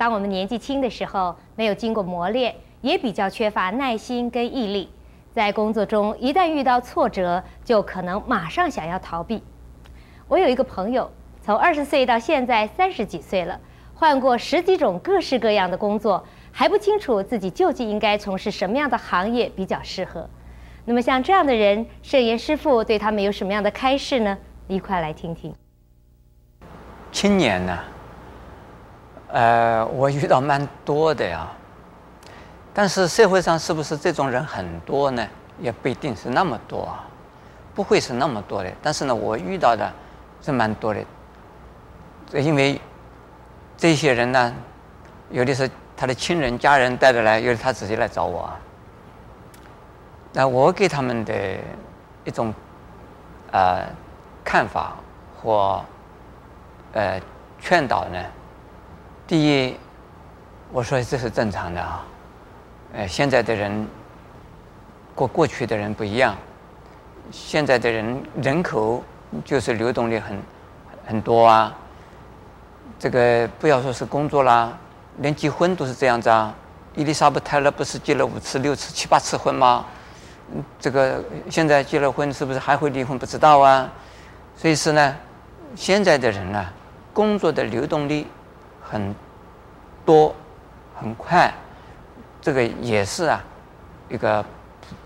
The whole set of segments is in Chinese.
当我们年纪轻的时候，没有经过磨练，也比较缺乏耐心跟毅力，在工作中一旦遇到挫折，就可能马上想要逃避。我有一个朋友，从二十岁到现在三十几岁了，换过十几种各式各样的工作，还不清楚自己究竟应该从事什么样的行业比较适合。那么像这样的人，圣严师父对他们有什么样的开示呢？一块来听听。青年呢？呃，我遇到蛮多的呀，但是社会上是不是这种人很多呢？也不一定是那么多啊，不会是那么多的。但是呢，我遇到的是蛮多的，因为这些人呢，有的是他的亲人、家人带着来，有的他自己来找我啊。那我给他们的一种呃看法或呃劝导呢？第一，我说这是正常的啊，呃，现在的人，过过去的人不一样，现在的人人口就是流动力很很多啊。这个不要说是工作啦，连结婚都是这样子啊。伊丽莎白泰勒不是结了五次、六次、七八次婚吗？这个现在结了婚是不是还会离婚？不知道啊。所以是呢，现在的人呢，工作的流动力。很多很快，这个也是啊，一个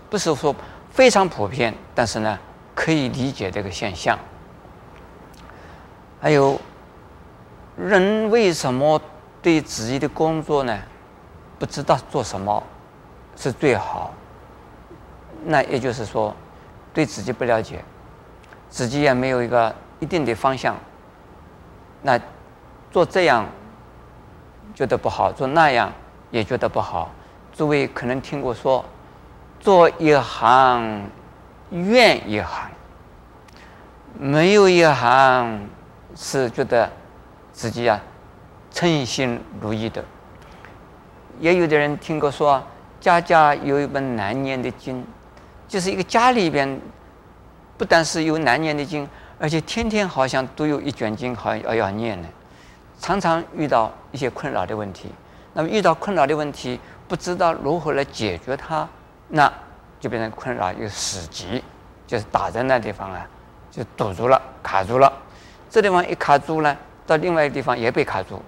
不是说非常普遍，但是呢可以理解这个现象。还有人为什么对自己的工作呢不知道做什么是最好？那也就是说对自己不了解，自己也没有一个一定的方向，那做这样。觉得不好，做那样也觉得不好。诸位可能听过说，做一行怨一行，没有一行是觉得自己啊称心如意的。也有的人听过说，家家有一本难念的经，就是一个家里边不但是有难念的经，而且天天好像都有一卷经好像要要念呢。常常遇到一些困扰的问题，那么遇到困扰的问题，不知道如何来解决它，那就变成困扰一个死结，就是打在那地方啊，就堵住了，卡住了。这地方一卡住呢，到另外一个地方也被卡住。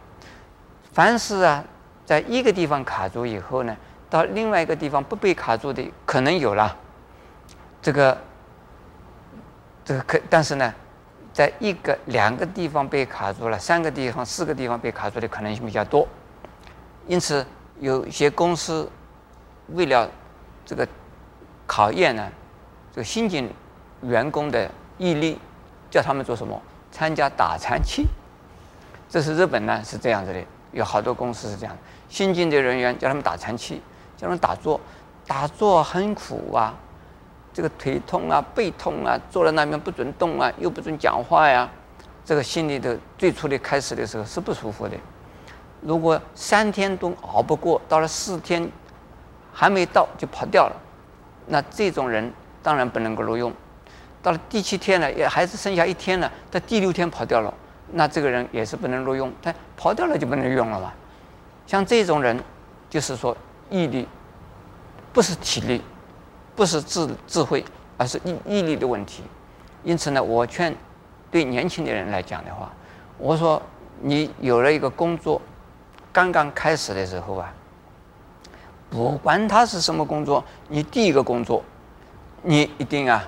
凡是啊，在一个地方卡住以后呢，到另外一个地方不被卡住的可能有了，这个，这个可，但是呢。在一个、两个地方被卡住了，三个地方、四个地方被卡住的可能性比较多，因此有些公司为了这个考验呢，这个新进员工的毅力，叫他们做什么？参加打禅期。这是日本呢是这样子的，有好多公司是这样，新进的人员叫他们打禅期，叫他们打坐，打坐很苦啊。这个腿痛啊，背痛啊，坐在那边不准动啊，又不准讲话呀，这个心里的最初的开始的时候是不舒服的。如果三天都熬不过，到了四天还没到就跑掉了，那这种人当然不能够录用。到了第七天了，也还是剩下一天了，在第六天跑掉了，那这个人也是不能录用。他跑掉了就不能用了嘛。像这种人，就是说毅力，不是体力。不是智智慧，而是毅毅力的问题。因此呢，我劝对年轻的人来讲的话，我说你有了一个工作，刚刚开始的时候啊，不管他是什么工作，你第一个工作，你一定啊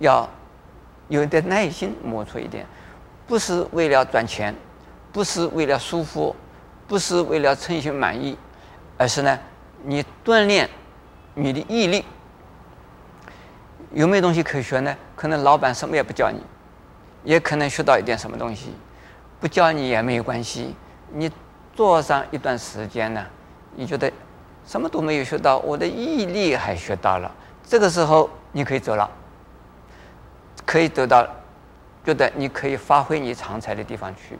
要有点耐心，磨出一点，不是为了赚钱，不是为了舒服，不是为了称心满意，而是呢，你锻炼你的毅力。有没有东西可学呢？可能老板什么也不教你，也可能学到一点什么东西，不教你也没有关系。你做上一段时间呢，你觉得什么都没有学到，我的毅力还学到了，这个时候你可以走了，可以得到，觉得你可以发挥你长才的地方去。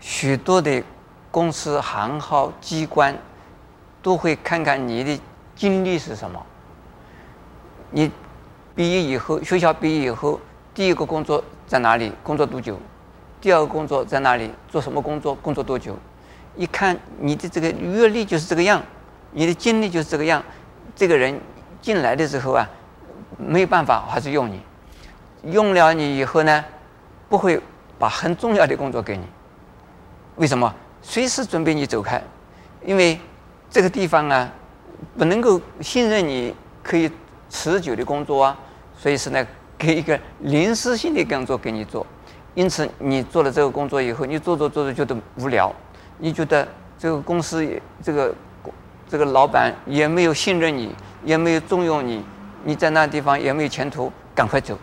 许多的公司、行号、机关都会看看你的经历是什么，你。毕业以后，学校毕业以后，第一个工作在哪里？工作多久？第二个工作在哪里？做什么工作？工作多久？一看你的这个阅历就是这个样，你的经历就是这个样，这个人进来的时候啊，没有办法还是用你，用了你以后呢，不会把很重要的工作给你。为什么？随时准备你走开，因为这个地方啊，不能够信任你可以持久的工作啊，所以是呢，给一个临时性的工作给你做。因此，你做了这个工作以后，你做着做着觉得无聊，你觉得这个公司这个这个老板也没有信任你，也没有重用你，你在那地方也没有前途，赶快走。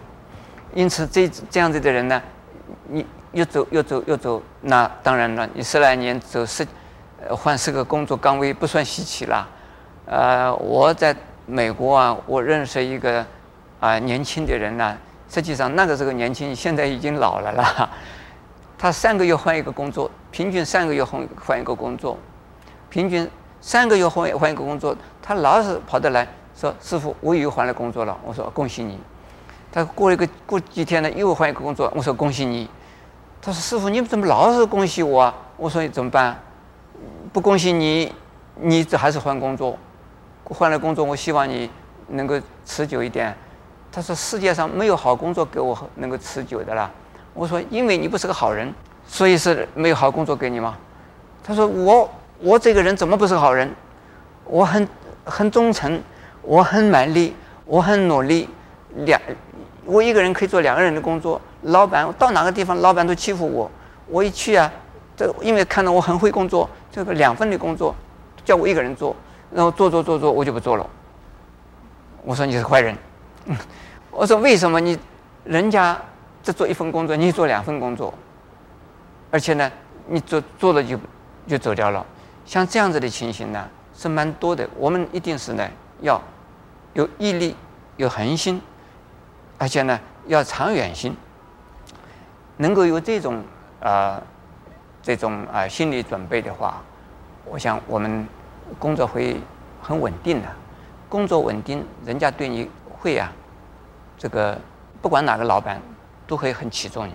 因此，这这样子的人呢，你越走越走越走，那当然了，你十来年走十，换十个工作岗位不算稀奇了。呃，我在美国啊，我认识一个啊年轻的人呢。实际上那个时候年轻，现在已经老了啦。他三个月换一个工作，平均三个月换换一个工作，平均三个月换换一个工作。他老是跑得来说：“师傅，我又换了工作了。”我说：“恭喜你。”他过了一个过几天呢，又换一个工作。我说：“恭喜你。”他说：“师傅，你怎么老是恭喜我啊？”我说：“怎么办？不恭喜你，你这还是换工作。换了工作，我希望你能够持久一点。”他说：“世界上没有好工作给我能够持久的了。”我说：“因为你不是个好人，所以是没有好工作给你吗？”他说：“我我这个人怎么不是好人？我很很忠诚，我很卖力，我很努力。两我一个人可以做两个人的工作。老板到哪个地方，老板都欺负我。我一去啊，这因为看到我很会工作，这个两份的工作叫我一个人做，然后做做做做，我就不做了。我说你是坏人。”嗯 我说：“为什么你人家只做一份工作，你做两份工作？而且呢，你做做了就就走掉了。像这样子的情形呢，是蛮多的。我们一定是呢，要有毅力，有恒心，而且呢，要长远心，能够有这种啊、呃、这种啊、呃、心理准备的话，我想我们工作会很稳定的。工作稳定，人家对你会啊。”这个不管哪个老板，都会很器重你。